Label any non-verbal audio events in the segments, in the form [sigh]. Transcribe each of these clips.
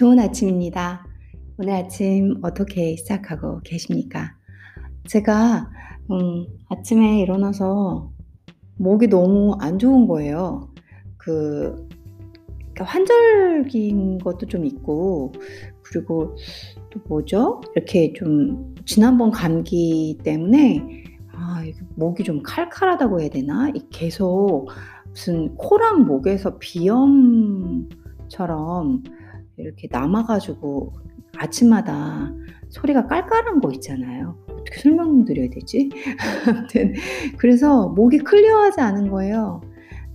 좋은 아침입니다. 오늘 아침 어떻게 시작하고 계십니까? 제가 음, 아침에 일어나서 목이 너무 안 좋은 거예요. 그 그러니까 환절기인 것도 좀 있고 그리고 또 뭐죠? 이렇게 좀 지난번 감기 때문에 아, 목이 좀 칼칼하다고 해야 되나? 계속 무슨 코랑 목에서 비염처럼 이렇게 남아 가지고 아침마다 소리가 깔깔한 거 있잖아요. 어떻게 설명드려야 되지? [laughs] 아무튼 그래서 목이 클리어하지 않은 거예요.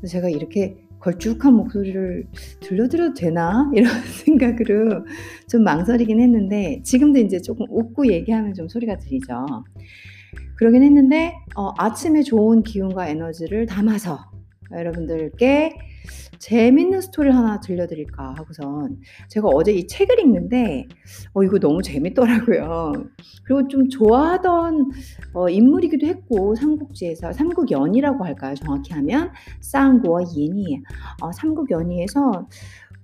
제가 이렇게 걸쭉한 목소리를 들려드려도 되나? [laughs] 이런 생각으로 좀 망설이긴 했는데 지금도 이제 조금 웃고 얘기하면 좀 소리가 들리죠. 그러긴 했는데 어, 아침에 좋은 기운과 에너지를 담아서 여러분들께 재밌는 스토리를 하나 들려드릴까 하고선 제가 어제 이 책을 읽는데 어 이거 너무 재밌더라고요. 그리고 좀 좋아하던 어 인물이기도 했고 삼국지에서 삼국연의라고 할까요? 정확히 하면 쌍구와 연이 어 삼국연의에서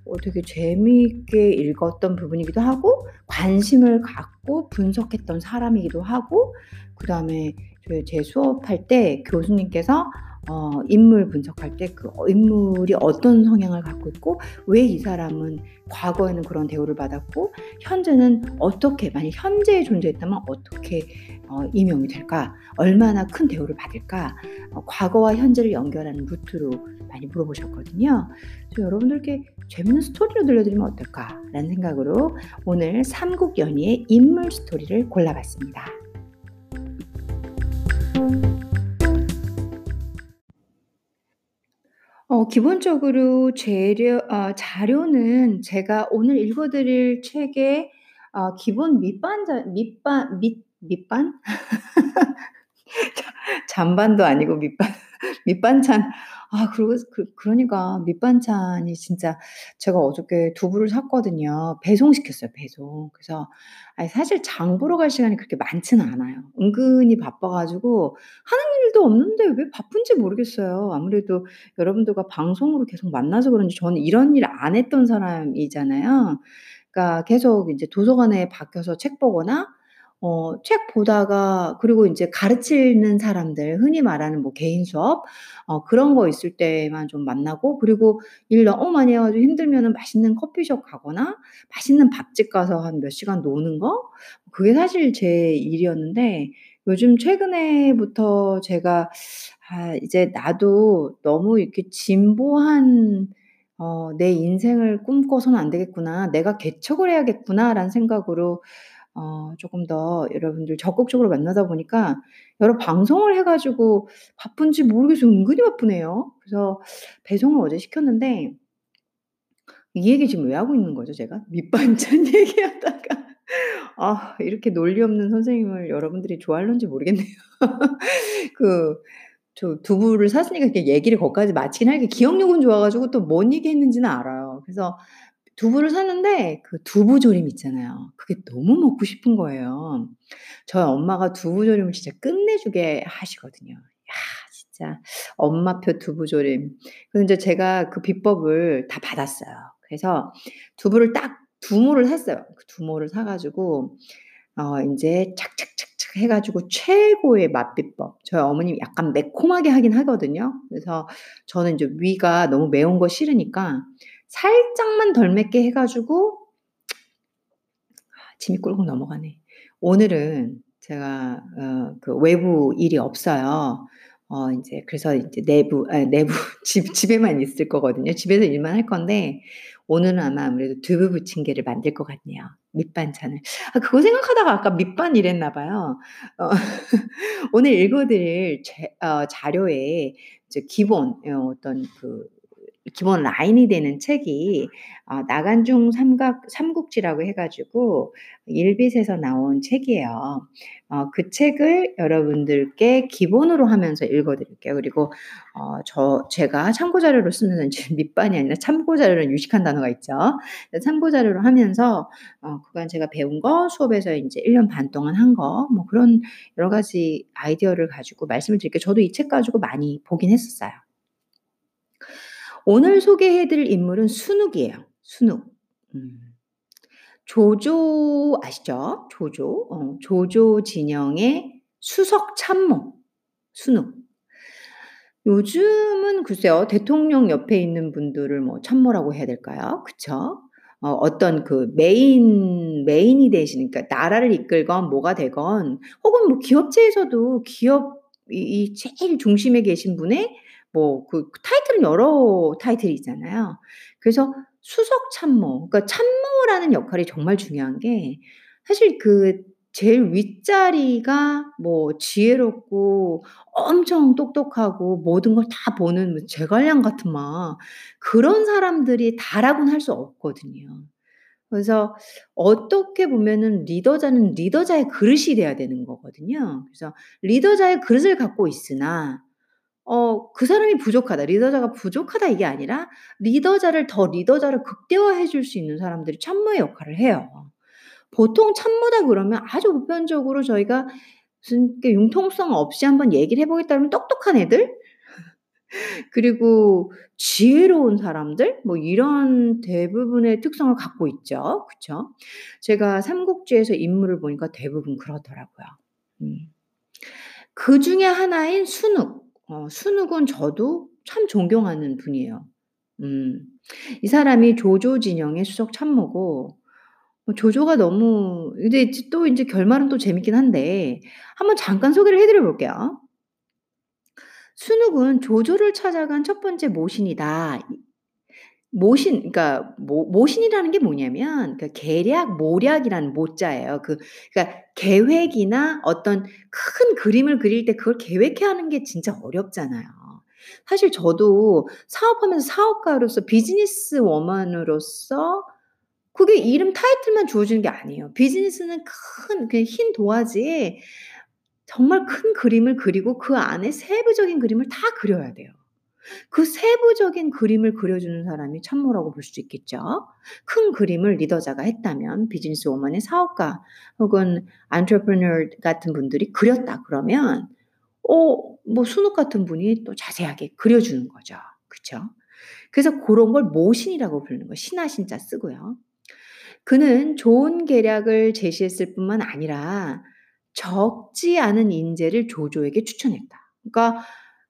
어 되게 재미있게 읽었던 부분이기도 하고 관심을 갖고 분석했던 사람이기도 하고 그 다음에 제 수업할 때 교수님께서 어 인물 분석할 때그어 인물이 어떤 성향을 갖고 있고 왜 이 사람은 과거에는 그런 대우를 받았고 현재는 어떻게 만약 현재에 존재했다면 어떻게 어 임용이 될까? 얼마나 큰 대우를 받을까? 어 과거와 현재를 연결하는 루트로 많이 물어보셨거든요. 그래서 여러분들께 재밌는 스토리를 들려드리면 어떨까라는 생각으로 오늘 삼국연의의 인물 스토리를 골라봤습니다. 어 기본적으로 재료 어 자료는 제가 오늘 읽어 드릴 책의 어 기본 밑반전 밑반 밑 밑반? [laughs] 잔반도 아니고 밑반 [laughs] 밑반찬 아 그러고 그 그러니까 밑반찬이 진짜 제가 어저께 두부를 샀거든요. 배송시켰어요, 배송. 그래서 아니 사실 장 보러 갈 시간이 그렇게 많지는 않아요. 은근히 바빠 가지고 하는 일도 없는데 왜 바쁜지 모르겠어요. 아무래도 여러분들과 방송으로 계속 만나서 그런지 저는 이런 일 안 했던 사람이잖아요. 그러니까 계속 인제 도서관에 박혀서 책 보거나 어 책 보다가 그리고 인제 가르치는 사람들 흔히 말하는 뭐 개인 수업 어 그런 거 있을 때만 좀 만나고 그리고 일 너무 많이 해 가지고 힘들면은 맛있는 커피숍 가거나 맛있는 밥집 가서 한 몇 시간 노는 거 그게 사실 제 일이었는데 요즘 최근에부터 제가 '아 이제 나도 너무 이렇게 진보한 어 내 인생을 꿈꿔서는 안 되겠구나. 내가 개척을 해야겠구나.'라는 생각으로 어 쪼끔 더 여러분들 적극적으로 만나다 보니까 여러 방송을 해 가지고 바쁜지 모르겠어요. 은근히 바쁘네요. 그래서 배송을 어제 시켰는데 이 얘기 지금 왜 하고 있는 거죠 제가? 밑반찬 [laughs] 얘기하다가 아 이렇게 논리 없는 선생님을 여러분들이 좋아할런지 모르겠네요. [laughs] 그 저 두부를 샀으니까 이렇게 얘기를 거기까지 마치긴 하겠 기억력은 좋아 가지고 또 뭔 얘기 했는지는 알아요. 그래서 두부를 샀는데 그 두부조림 있잖아요. 그게 너무 먹고 싶은 거예요. 저희 엄마가 두부조림을 진짜 끝내주게 하시거든요. 야 진짜 엄마표 두부조림. 인제 제가 그 비법을 다 받았어요. 그래서 두부를 딱2 모를 샀어요. 그2 모를 사 가지고 어 인제 착착착착 해 가지고 최고의 맛 비법. 저희 어머님이 약간 매콤하게 하긴 하거든요. 그래서 저는 인제 위가 너무 매운 거 싫으니까 살짝만 덜 맵게 해 가지고 아 침이 꿀꺽 넘어가네. 오늘은 제가 어 그 외부 일이 없어요. 어 인제 그래서 이제 내부 아 내부 [laughs] 집 집에만 있을 거거든요. 집에서 일만 할 건데 오늘은 아마 아무래도 두부 부침개를 만들 것 같네요, 밑반찬을. 아 그거 생각하다가 아까 밑반 이랬나 봐요. 어 [laughs] 오늘 읽어 드릴 제 어 자료에 이제 기본 어 어떤 그 기본 라인이 되는 책이 어 나간중 삼각 삼국지라고 해 가지고 일빗에서 나온 책이에요. 어 그 책을 여러분들께 기본으로 하면서 읽어 드릴게요. 그리고 어 저 제가 참고 자료로 쓰는 [laughs] 이제 밑반이 아니라 참고 자료라는 유식한 단어가 있죠. 참고 자료로 하면서 어 그간 제가 배운 거 수업에서 인제 1년 반 동안 한 거 뭐 그런 여러 가지 아이디어를 가지고 말씀을 드릴게요. 저도 이 책 가지고 많이 보긴 했었어요. 오늘 소개해 드릴 인물은 순욱이에요. 순욱. 음. 조조 아시죠? 조조. 어 조조 진영의 수석 참모 순욱. 요즘은 글쎄요. 대통령 옆에 있는 분들을 뭐 참모라고 해야 될까요? 그쵸? 어 어떤 그 메인 메인이 되시니까 나라를 이끌건 뭐가 되건 혹은 뭐 기업체에서도 기업 이 이 제일 중심에 계신 분의 뭐 그 타이틀은 여러 타이틀이 있잖아요. 그래서 수석 참모 그러니까 참모라는 역할이 정말 중요한 게 사실 그 제일 윗자리가 뭐 지혜롭고 엄청 똑똑하고 모든 걸 다 보는 뭐 제갈량 같은 막 그런 사람들이 다라고는 할 수 없거든요. 그래서 어떻게 보면은 리더자는 리더자의 그릇이 돼야 되는 거거든요. 그래서 리더자의 그릇을 갖고 있으나 어 그 사람이 부족하다. 리더자가 부족하다 이게 아니라 리더자를 더 리더자를 극대화해 줄 수 있는 사람들이 참모의 역할을 해요. 보통 참모다 그러면 아주 보편적으로 저희가 무슨 그 융통성 없이 한번 얘기를 해 보겠다 그러면 똑똑한 애들 [laughs] 그리고 지혜로운 사람들 뭐 이런 대부분의 특성을 갖고 있죠. 그쵸? 제가 삼국지에서 인물을 보니까 대부분 그렇더라고요. 음. 그 중에 하나인 순욱. 어 순욱은 저도 참 존경하는 분이에요. 음. 이 사람이 조조 진영의 수석 참모고 뭐 조조가 너무 근데 이제 또 인제 결말은 또 재밌긴 한데 한번 잠깐 소개를 해 드려 볼게요. 순욱은 조조를 찾아간 첫 번째 모신이다. 이 모신 그러니까 모 모신이라는 게 뭐냐면 그 계략, 모략이라는 모자예요. 그 그러니까 계획이나 어떤 큰 그림을 그릴 때 그걸 계획해야 하는 게 진짜 어렵잖아요. 사실 저도 사업하면서 사업가로서 비즈니스 워먼으로서 그게 이름 타이틀만 주어지는 게 아니에요. 비즈니스는 큰 그냥 흰 도화지에 정말 큰 그림을 그리고 그 안에 세부적인 그림을 다 그려야 돼요. 그 세부적인 그림을 그려주는 사람이 참모라고 볼 수 있겠죠. 큰 그림을 리더자가 했다면 비즈니스 워먼의 사업가 혹은 entrepreneur 같은 분들이 그렸다 그러면 어 뭐 순욱 같은 분이 또 자세하게 그려주는 거죠. 그쵸? 그래서 고런 걸 모신이라고 부르는 거예요. 신하 신자 쓰고요. 그는 좋은 계략을 제시했을 뿐만 아니라 적지 않은 인재를 조조에게 추천했다. 그러니까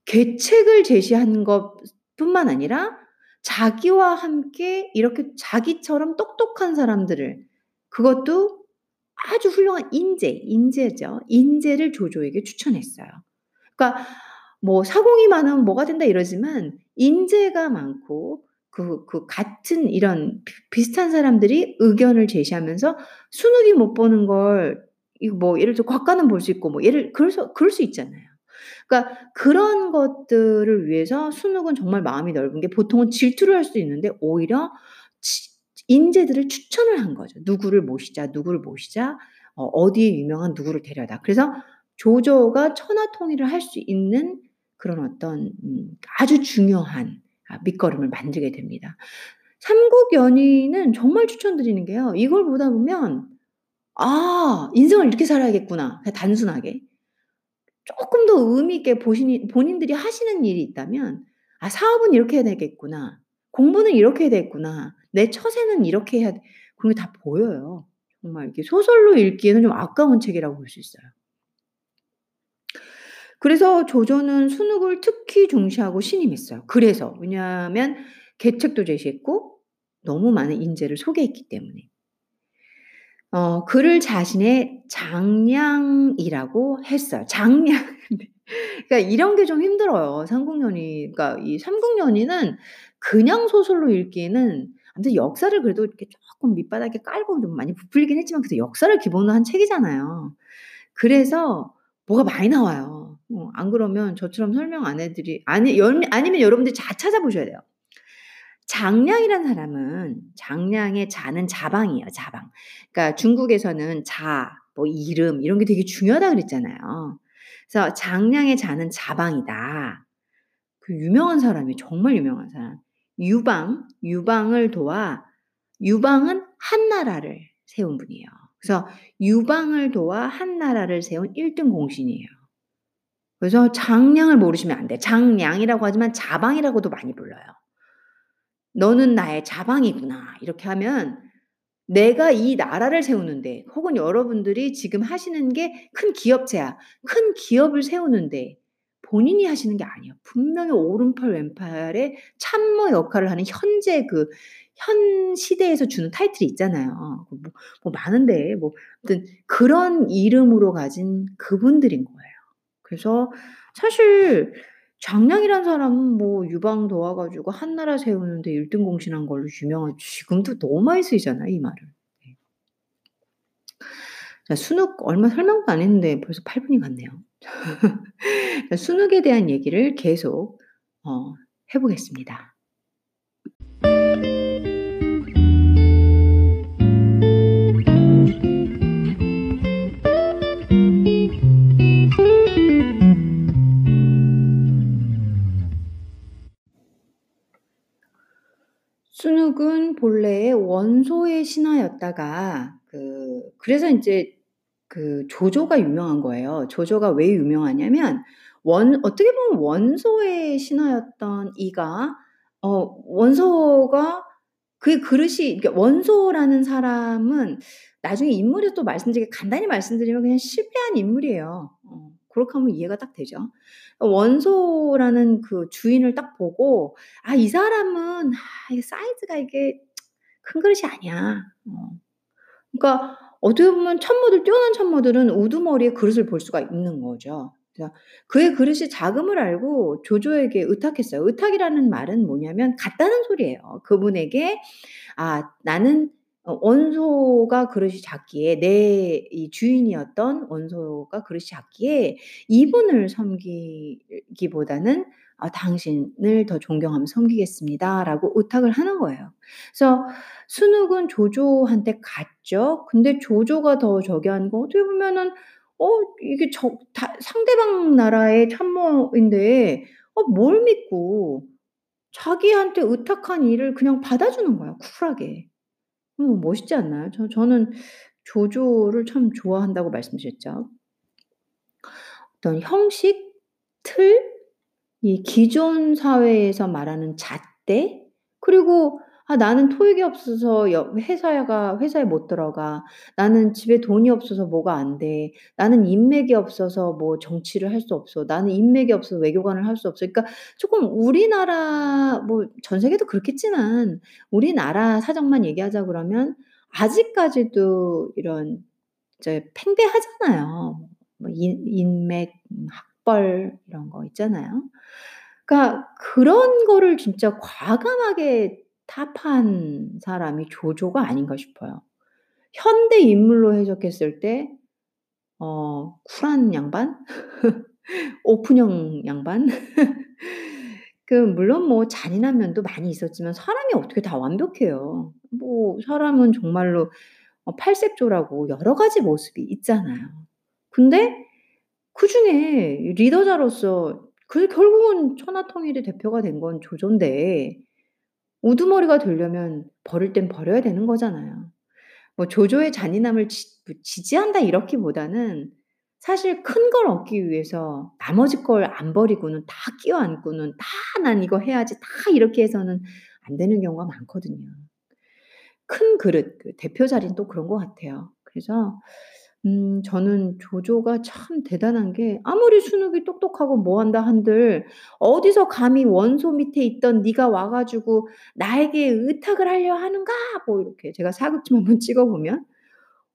계책을 제시한 것뿐만 아니라 자기와 함께 이렇게 자기처럼 똑똑한 사람들을 그것도 아주 훌륭한 인재, 인재죠. 인재를 조조에게 추천했어요. 그러니까 뭐 "사공이 많으면 뭐가 된다." 이러지만 인재가 많고 그 그 같은 이런 비 비슷한 사람들이 의견을 제시하면서 순욱이 못 보는 걸 뭐 예를 들어 곽가는 볼 수 있고 뭐 예를 그래서 그럴 수 있잖아요. 그러니까 그런 것들을 위해서 순욱은 정말 마음이 넓은 게 보통은 질투를 할 수도 있는데 오히려 치 인재들을 추천을 한 거죠. "누구를 모시자, 누구를 모시자. 어 어디에 유명한 누구를 데려다." 그래서 조조가 천하통일을 할 수 있는 그런 어떤 음 아주 중요한 아 밑거름을 만들게 됩니다. 삼국연의는 정말 추천드리는 게요. 이걸 보다 보면 '아 인생을 이렇게 살아야겠구나.' 단순하게. 쪼끔 더 의미 있게 보시니 본인들이 하시는 일이 있다면 '아 사업은 이렇게 해야 되겠구나. 공부는 이렇게 해야 되겠구나. 내 처세는 이렇게 해야 돼.' 그런 게 다 보여요. 정말 이렇게 소설로 읽기에는 좀 아까운 책이라고 볼 수 있어요. 그래서 조조는 순욱을 특히 중시하고 신임했어요. 그래서 왜냐하면 계책도 제시했고 너무 많은 인재를 소개했기 때문에. 어 그를 자신의 장량이라고 했어요. 장량. 네. [laughs] 그러니까 이런 게 좀 힘들어요. 삼국연의 그러니까 이 삼국연의는 그냥 소설로 읽기에는 아무튼 역사를 그래도 이렇게 쪼끔 밑바닥에 깔고 좀 많이 부풀리긴 했지만 그래도 역사를 기본으로 한 책이잖아요. 그래서 뭐가 많이 나와요. 어 안 그러면 저처럼 설명 안 해 드리 아니 연 아니면 여러분들이 잘 찾아보셔야 돼요. 장량이라는 사람은 장량의 자는 자방이에요, 자방. 그러니까 중국에서는 자, 뭐 이름 이런 게 되게 중요하다 그랬잖아요. 그래서 장량의 자는 자방이다. 그 유명한 사람이에요. 정말 유명한 사람. 유방, 유방을 도와 유방은 한 나라를 세운 분이에요. 그래서 유방을 도와 한 나라를 세운 1등 공신이에요. 그래서 장량을 모르시면 안 돼요. 장량이라고 하지만 자방이라고도 많이 불러요. " 너는 나의 자방이구나." 이렇게 하면 내가 이 나라를 세우는데 혹은 여러분들이 지금 하시는 게 큰 기업체야. 큰 기업을 세우는데 본인이 하시는 게 아니에요. 분명히 오른팔 왼팔의 참모 역할을 하는 현재 그 현 시대에서 주는 타이틀이 있잖아요. 뭐, 뭐 많은데 뭐 아무튼 그런 이름으로 가진 그분들인 거예요. 그래서 사실 장량이란 사람은 뭐 유방 도와 가지고 한나라 세우는데 1등 공신한 걸로 유명하죠. 지금도 너무 많이 쓰이잖아요, 이 말을. 네. 자, 순욱 얼마 설명도 안 했는데 벌써 8분이 갔네요. [laughs] 순욱에 대한 얘기를 계속 어, 해보겠습니다. 순욱은 본래 원소의 신하였다가 그 그래서 인제 그 조조가 유명한 거예요. 조조가 왜 유명하냐면 원 어떻게 보면 원소의 신하였던 이가 어 원소가 그의 그릇이 그러니까 원소라는 사람은 나중에 인물을 또 말씀드리게 간단히 말씀드리면 그냥 실패한 인물이에요. 어 그렇게 하면 이해가 딱 되죠. 원소라는 그 주인을 딱 보고 '아 이 사람은 아 사이즈가 이게 큰 그릇이 아니야.' 어. 그러니까 어떻게 보면 천모들 뛰어난 천모들은 우두머리에 그릇을 볼 수가 있는 거죠. 그의 그릇이 작음을 알고 조조에게 의탁했어요. 의탁이라는 말은 뭐냐면 같다는 소리예요. 그분에게 아 나는 어 원소가 그릇이 작기에 내 이 주인이었던 원소가 그릇이 작기에 이분을 섬기기보다는 아 "당신을 더 존경하며 섬기겠습니다."라고 의탁을 하는 거예요. 그래서 순욱은 조조한테 갔죠. 근데 조조가 더 저기 하는 거 어떻게 보면은 어 이게 저 다 상대방 나라의 참모인데 어 뭘 믿고 자기한테 의탁한 일을 그냥 받아주는 거야 쿨하게. 어 멋있지 않나요? 저 저는 조조를 참 좋아한다고 말씀드렸죠. 어떤 형식, 틀, 이 기존 사회에서 말하는 잣대 그리고 ' 아 나는 토익이 없어서 여 회사가 회사에 못 들어가. 나는 집에 돈이 없어서 뭐가 안 돼. 나는 인맥이 없어서 뭐 정치를 할 수 없어. 나는 인맥이 없어서 외교관을 할 수 없어.' 그러니까 쪼끔 우리나라 뭐 전 세계도 그렇겠지만 우리나라 사정만 얘기하자 그러면 아직까지도 이런 이제 팽배하잖아요. 뭐 인 인맥, 음 학벌 이런 거 있잖아요. 그러니까 그런 거를 진짜 과감하게 타파한 사람이 조조가 아닌가 싶어요. 현대 인물로 해석했을 때 어 쿨한 양반? [laughs] 오픈형 양반? [laughs] 그 물론 뭐 잔인한 면도 많이 있었지만 사람이 어떻게 다 완벽해요. 뭐 사람은 정말로 어 팔색조라고 여러 가지 모습이 있잖아요. 근데 그 중에 리더자로서 그 결국은 천하통일의 대표가 된 건 조조인데 우두머리가 되려면 버릴 땐 버려야 되는 거잖아요. 뭐 조조의 잔인함을 지뭐 지지한다 이렇기보다는 사실 큰 걸 얻기 위해서 나머지 걸 안 버리고는 다 끼어안고는 다 '난 이거 해야지.' 다 이렇게 해서는 안 되는 경우가 많거든요. 큰 그릇 그 대표 자리는 또 그런 것 같아요. 그래서 음 저는 조조가 참 대단한 게 아무리 순욱이 똑똑하고 뭐 한다 한들 "어디서 감히 원소 밑에 있던 네가 와 가지고 나에게 의탁을 하려 하는가?" 뭐 이렇게 제가 사극집 한번 [laughs] 찍어 보면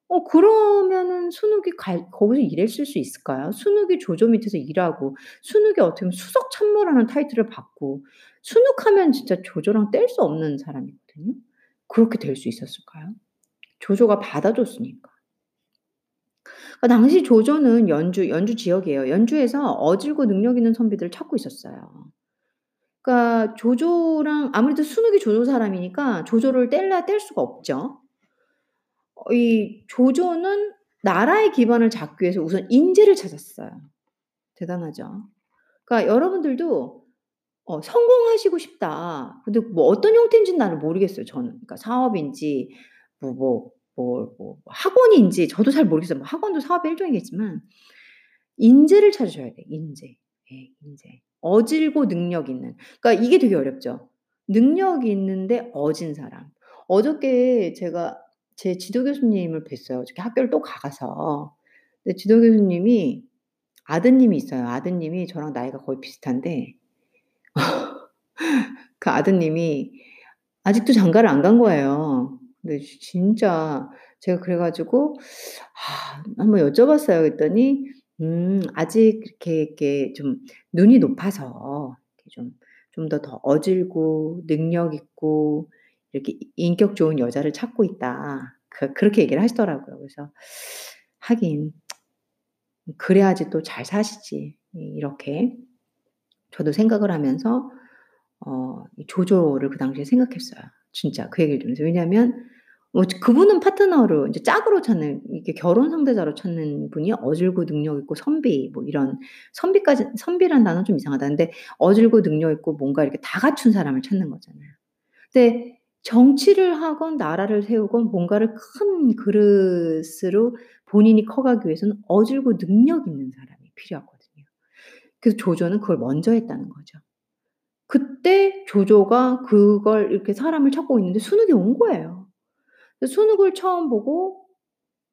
어 그러면은 순욱이 갈 거기서 일했을 수 있을까요? 순욱이 조조 밑에서 일하고 순욱이 어떻게 보면 수석 참모라는 타이틀을 받고 순욱하면 진짜 조조랑 뗄 수 없는 사람이거든요. 그렇게 될 수 있었을까요? 조조가 받아 줬으니까. 그 당시 조조는 연주 연주 지역이에요. 연주에서 어질고 능력 있는 선비들을 찾고 있었어요. 그러니까 조조랑 아무래도 순욱이 조조 사람이니까 조조를 뗄래야 뗄 수가 없죠. 어이 조조는 나라의 기반을 잡기 위해서 우선 인재를 찾았어요. 대단하죠. 그러니까 여러분들도 어 '성공하시고 싶다.' 근데 뭐 어떤 형태인지는 나는 모르겠어요 저는. 그러니까 사업인지 뭐 뭐 뭐 뭐 학원인지 저도 잘 모르겠어요. 뭐 학원도 사업의 일종이겠지만 인재를 찾으셔야 돼요 인재. 예 인재. 어질고 능력 있는. 그러니까 이게 되게 어렵죠. 능력이 있는데 어진 사람. 어저께 제가 제 지도 교수님을 뵀어요. 어저께 학교를 또 가서. 근데 지도 교수님이 아드님이 있어요. 아드님이 저랑 나이가 거의 비슷한데 [laughs] 그 아드님이 아직도 장가를 안 간 거예요. 근데 진짜 제가 그래 가지고 아 한번 여쭤봤어요. 그랬더니 음 아직 이렇게, 이렇게 좀 눈이 높아서 이렇게 좀 좀 더 더 어질고 능력 있고 이렇게 인격 좋은 여자를 찾고 있다. 그 그렇게 얘기를 하시더라고요. 그래서 하긴 그래야지 또 잘 사시지. 이렇게 저도 생각을 하면서 어 조조를 그 당시에 생각했어요. 진짜 그 얘기를 들으면서. 왜냐하면 뭐 그분은 파트너로 이제 짝으로 찾는 이게 결혼 상대자로 찾는 분이 어질고 능력 있고 선비 뭐 이런 선비까지 선비란 단어는 좀 이상하다. 근데 어질고 능력 있고 뭔가 이렇게 다 갖춘 사람을 찾는 거잖아요. 근데 정치를 하건 나라를 세우건 뭔가를 큰 그릇으로 본인이 커가기 위해서는 어질고 능력 있는 사람이 필요하거든요. 그래서 조조는 그걸 먼저 했다는 거죠. 그때 조조가 그걸 이렇게 사람을 찾고 있는데 순욱이 온 거예요. 순욱을 처음 보고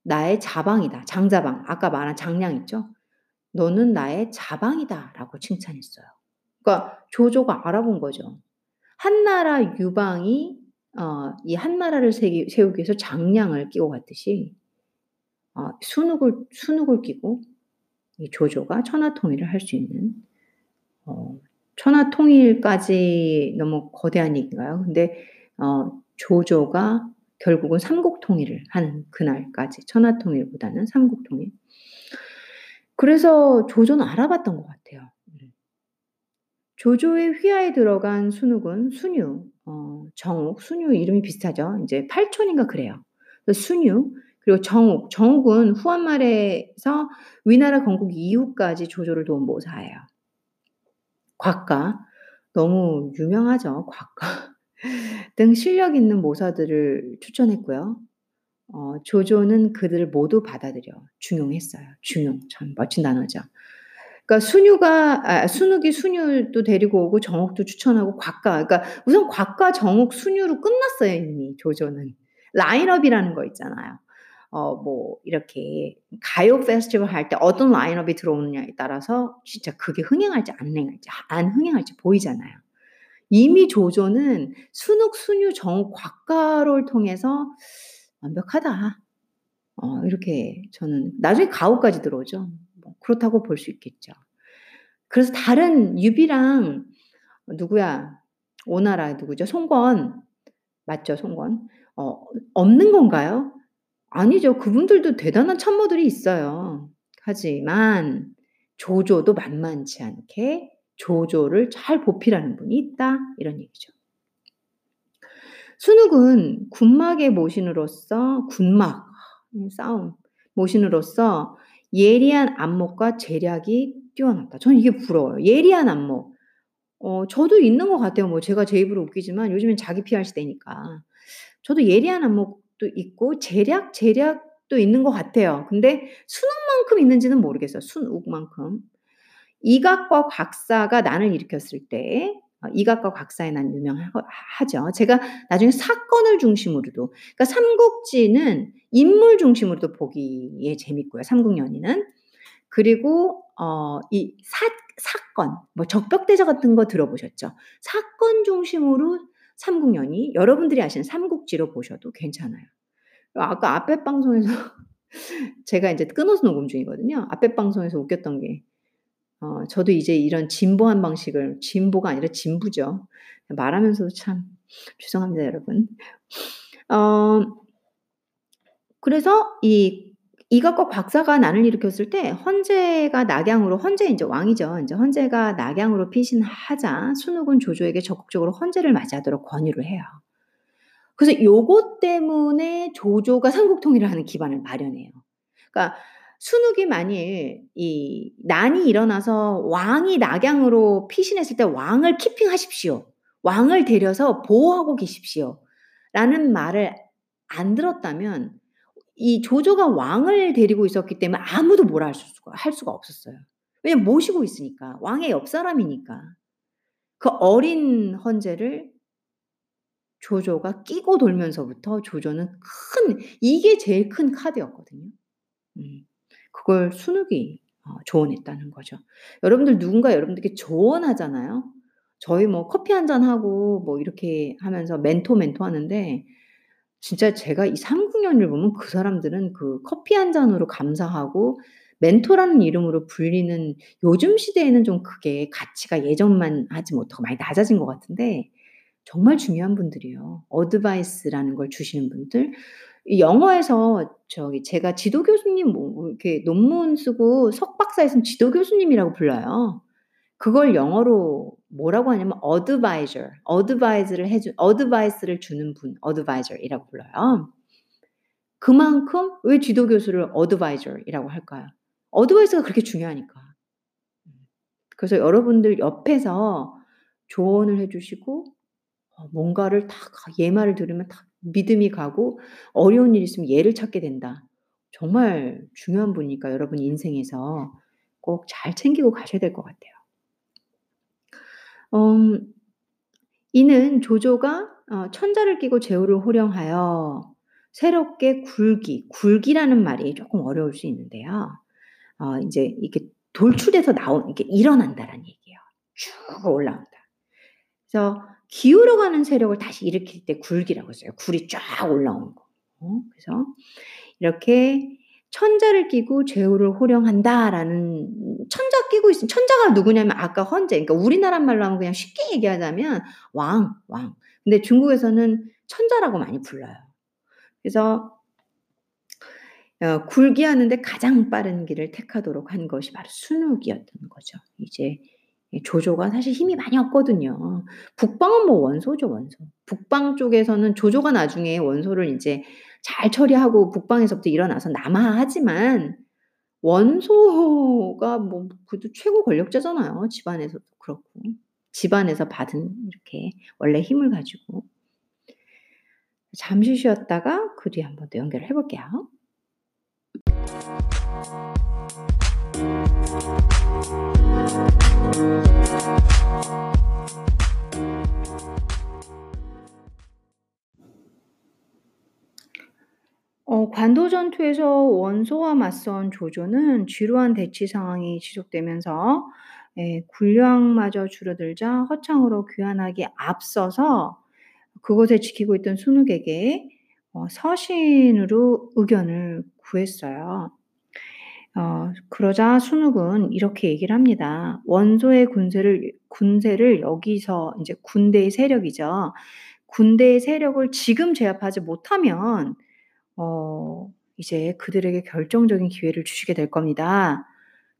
"나의 자방이다." 장자방. 아까 말한 장량 있죠? "너는 나의 자방이다."라고 칭찬했어요. 그러니까 조조가 알아본 거죠. 한나라 유방이 어 이 한나라를 세기 세우기 위해서 장량을 끼고 갔듯이 어 순욱을 순욱을 끼고 이 조조가 천하통일을 할 수 있는 어 천하통일까지 너무 거대한 얘기인가요? 근데 어 조조가 결국은 삼국통일을 하는 그날까지 천하통일보다는 삼국통일. 그래서 조조는 알아봤던 것 같아요. 음. 조조의 휘하에 들어간 순욱은 순유, 어 정욱, 순유 이름이 비슷하죠. 이제 팔촌인가 그래요. 순유 그리고 정욱, 정욱은 후한 말에서 위나라 건국 이후까지 조조를 도운 모사예요. 곽가 너무 유명하죠. 곽가. 등 실력 있는 모사들을 추천했고요. 어 조조는 그들을 모두 받아들여 중용했어요. 중용 참 멋진 단어죠. 그러니까 순유가 아 순욱이 순유도 데리고 오고 정욱도 추천하고 곽가 그러니까 우선 곽가, 정욱, 순유로 끝났어요 이미 조조는. 라인업이라는 거 있잖아요. 어 뭐 이렇게 가요 페스티벌 할 때 어떤 라인업이 들어오느냐에 따라서 진짜 그게 흥행할지 안 흥행할지 안 흥행할지 보이잖아요. 이미 조조는 순욱, 순유, 정욱, 곽가를 통해서 '완벽하다.' 어 이렇게 저는 나중에 가오까지 들어오죠. 뭐 그렇다고 볼 수 있겠죠. 그래서 다른 유비랑 누구야? 오나라 누구죠? 송권. 맞죠, 송권. 어 없는 건가요? 아니죠. 그분들도 대단한 참모들이 있어요. 하지만 조조도 만만치 않게 조조를 잘 보필하는 분이 있다. 이런 얘기죠. 순욱은 군막의 모신으로서 군막 싸움 모신으로서 예리한 안목과 재략이 뛰어났다. 저는 이게 부러워요. 예리한 안목. 어 저도 있는 것 같아요. 뭐 제가 제 입으로 웃기지만 요즘엔 자기 PR 시대니까. 저도 예리한 안목도 있고 재략, 재략도 있는 것 같아요. 근데 순욱만큼 있는지는 모르겠어요. 순욱만큼. 이각과 곽사가 난을 일으켰을 때어 이각과 곽사의 난 유명하죠. 제가 나중에 사건을 중심으로도 그러니까 삼국지는 인물 중심으로도 보기에 재밌고요, 삼국연의는. 그리고 어 이 사 사건 뭐 적벽대자 같은 거 들어보셨죠? 사건 중심으로 삼국연의 여러분들이 아시는 삼국지로 보셔도 괜찮아요. 아까 앞에 방송에서 [laughs] 제가 인제 끊어서 녹음 중이거든요. 앞에 방송에서 웃겼던 게 어 저도 이제 이런 진보한 방식을 진보가 아니라 진부죠. 말하면서도 참 죄송합니다 여러분. 어 그래서 이 이각과 곽사가 난을 일으켰을 때 헌제가 낙양으로 헌제 인제 왕이죠. 인제 헌제가 낙양으로 피신하자 순욱은 조조에게 적극적으로 헌제를 맞이하도록 권유를 해요. 그래서 요것 때문에 조조가 삼국통일을 하는 기반을 마련해요. 그러니까 순욱이 만일 이 난이 일어나서 왕이 낙양으로 피신했을 때 "왕을 키핑하십시오. 왕을 데려서 보호하고 계십시오."라는 말을 안 들었다면 이 조조가 왕을 데리고 있었기 때문에 아무도 뭐라 할 수가 할 수가 없었어요. 왜냐면 모시고 있으니까. 왕의 옆 사람이니까. 그 어린 헌제를 조조가 끼고 돌면서부터 조조는 큰 이게 제일 큰 카드였거든요. 음. 그걸 순욱이 어 조언했다는 거죠. 여러분들 누군가 여러분들께 조언하잖아요. 저희 뭐 커피 한 잔 하고 뭐 이렇게 하면서 멘토, 멘토 하는데 진짜 제가 이 삼국연을 보면 그 사람들은 그 커피 한 잔으로 감사하고 멘토라는 이름으로 불리는 요즘 시대에는 좀 그게 가치가 예전만 하지 못하고 많이 낮아진 것 같은데 정말 중요한 분들이에요. 어드바이스라는 걸 주시는 분들. 이 영어에서 저기 제가 지도 교수님 뭐뭐 이렇게 논문 쓰고 석박사에서는 지도 교수님이라고 불러요. 그걸 영어로 뭐라고 하냐면 adviser, advise를 해주 advice를 주는 분, adviser이라고 불러요. 그만큼 왜 지도 교수를 adviser이라고 할까요? advice가 그렇게 중요하니까. 음. 그래서 여러분들 옆에서 조언을 해 주시고 어 뭔가를 딱 얘 말을 들으면 딱 믿음이 가고 어려운 일이 있으면 얘를 찾게 된다. 정말 중요한 분이니까 여러분 인생에서 꼭 잘 챙기고 가셔야 될 것 같아요. 음. 이는 조조가 어 천자를 끼고 제후를 호령하여 새롭게 굴기, 굴기라는 말이 쪼끔 어려울 수 있는데요. 어 인제 이렇게 돌출해서 나온 이렇게 일어난다라는 얘기예요. 쭉 올라온다. 그래서 기울어 가는 세력을 다시 일으킬 때 굴기라고 써요. 굴이 쫙 올라오는 거. 어 그래서 이렇게 "천자를 끼고 제후를 호령한다."라는 천자 끼고 있으면 천자가 누구냐면 아까 헌제 그러니까 우리나라 말로 하면 그냥 쉽게 얘기하자면 왕, 왕. 근데 중국에서는 천자라고 많이 불러요. 그래서 어 굴기하는데 가장 빠른 길을 택하도록 한 것이 바로 순욱이었던 거죠. 이제 이 조조가 사실 힘이 많이 없거든요. 북방은 뭐 원소죠, 원소. 북방 쪽에서는 조조가 나중에 원소를 인제 잘 처리하고 북방에서부터 일어나서 남하하지만 원소가 뭐 그래도 최고 권력자잖아요. 집안에서도 그렇고. 집안에서 받은 이렇게 원래 힘을 가지고. 잠시 쉬었다가 그 뒤에 한번 더 연결을 해 볼게요. 어 관도 전투에서 원소와 맞선 조조는 지루한 대치 상황이 지속되면서 예 군량마저 줄어들자 허창으로 귀환하기에 앞서서 그곳에 지키고 있던 순욱에게 어 서신으로 의견을 구했어요. 어 그러자 순욱은 이렇게 얘기를 합니다. 원소의 군세를 군세를 여기서 인제 군대의 세력이죠. 군대의 세력을 지금 제압하지 못하면 어 이제 그들에게 결정적인 기회를 주시게 될 겁니다.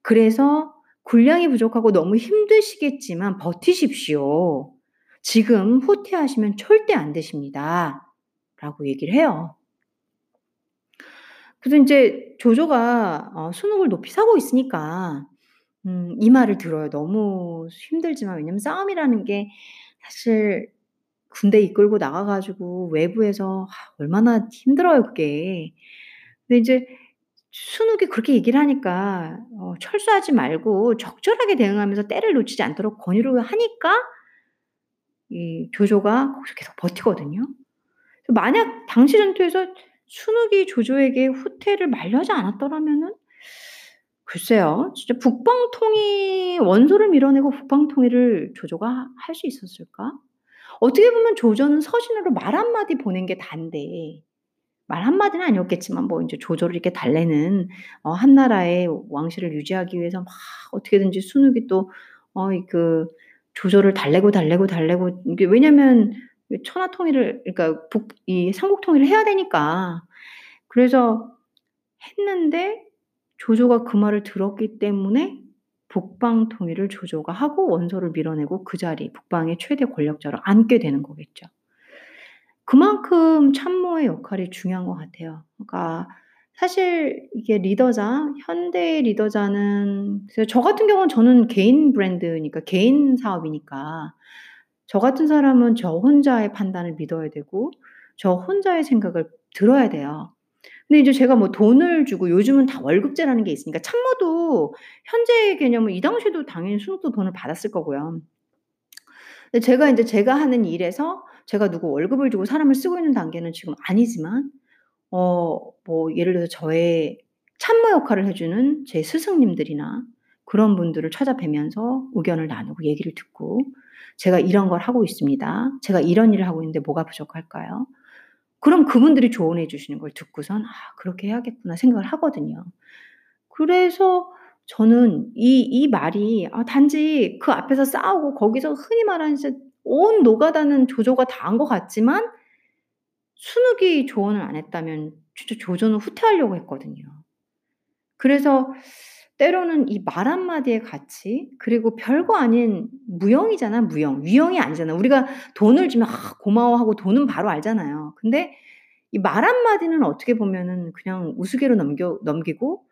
그래서 군량이 부족하고 너무 힘드시겠지만 버티십시오. 지금 후퇴하시면 절대 안 되십니다."라고 얘기를 해요. 그래서 인제 조조가 어 순욱을 높이 사고 있으니까 음 이 말을 들어요. 너무 힘들지만 왜냐면 싸움이라는 게 사실 군대 이끌고 나가 가지고 외부에서 얼마나 힘들어요 그게. 근데 인제 순욱이 그렇게 얘기를 하니까 어 철수하지 말고 적절하게 대응하면서 때를 놓치지 않도록 권유를 하니까 이 조조가 거기서 계속 버티거든요. 만약 당시 전투에서 순욱이 조조에게 후퇴를 말려하지 않았더라면은 글쎄요. 진짜 북방 통일 원소를 밀어내고 북방 통일을 조조가 할 수 있었을까? 어떻게 보면 조조는 서신으로 말 한마디 보낸 게 다인데 말 한마디는 아니었겠지만 뭐 인제 조조를 이렇게 달래는 어 한나라의 왕실을 유지하기 위해서 막 어떻게든지 순욱이 또어이그 조조를 달래고, 달래고, 달래고 이게 왜냐면 이 천하 통일을 그러니까 북 이 삼국 통일을 해야 되니까. 그래서 했는데 조조가 그 말을 들었기 때문에 북방 통일을 조조가 하고 원소를 밀어내고 그 자리 북방의 최대 권력자로 앉게 되는 거겠죠. 그만큼 참모의 역할이 중요한 것 같아요. 그러니까 사실 이게 리더자, 현대의 리더자는 저 같은 경우는 저는 개인 브랜드니까 개인 사업이니까 저 같은 사람은 저 혼자의 판단을 믿어야 되고 저 혼자의 생각을 들어야 돼요. 근데 이제 제가 뭐 돈을 주고 요즘은 다 월급제라는 게 있으니까 참모도 현재의 개념은 이 당시에도 당연히 순욱도 돈을 받았을 거고요. 근데 제가 인제 제가 하는 일에서 제가 누구 월급을 주고 사람을 쓰고 있는 단계는 지금 아니지만 어 뭐 예를 들어서 저의 참모 역할을 해 주는 제 스승님들이나 그런 분들을 찾아뵈면서 의견을 나누고 얘기를 듣고 " 제가 이런 걸 하고 있습니다. 제가 이런 일을 하고 있는데 뭐가 부족할까요?" 그럼 그분들이 조언해 주시는 걸 듣고선 '아 그렇게 해야겠구나.' 생각을 하거든요. 그래서 저는 이 이 말이 아 단지 그 앞에서 싸우고 거기서 흔히 말하는 온 노가다는 조조가 다 한 것 같지만 순욱이 조언을 안 했다면 진짜 조조는 후퇴하려고 했거든요. 그래서 때로는 이 말 한마디의 가치 그리고 별거 아닌 무형이잖아 무형. 유형이 아니잖아. 우리가 돈을 주면 아 고마워하고 돈은 바로 알잖아요. 근데 이 말 한마디는 어떻게 보면은 그냥 우스개로 넘겨 넘기고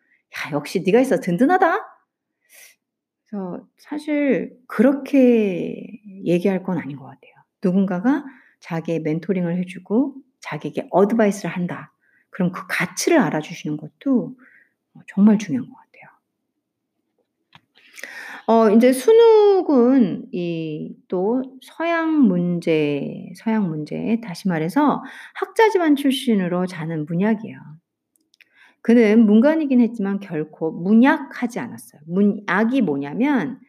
'야 역시 네가 있어서 든든하다.' 그래서 사실 그렇게 얘기할 건 아닌 것 같아요. 누군가가 자기의 멘토링을 해 주고 자기에게 어드바이스를 한다. 그럼 그 가치를 알아주시는 것도 어 정말 중요한 것 같아요. 어 인제 순욱은 이 또 서양 문제 서양 문제 다시 말해서 학자 집안 출신으로 자는 문약이에요. 그는 문관이긴 했지만 결코 문약하지 않았어요. 문약이 뭐냐면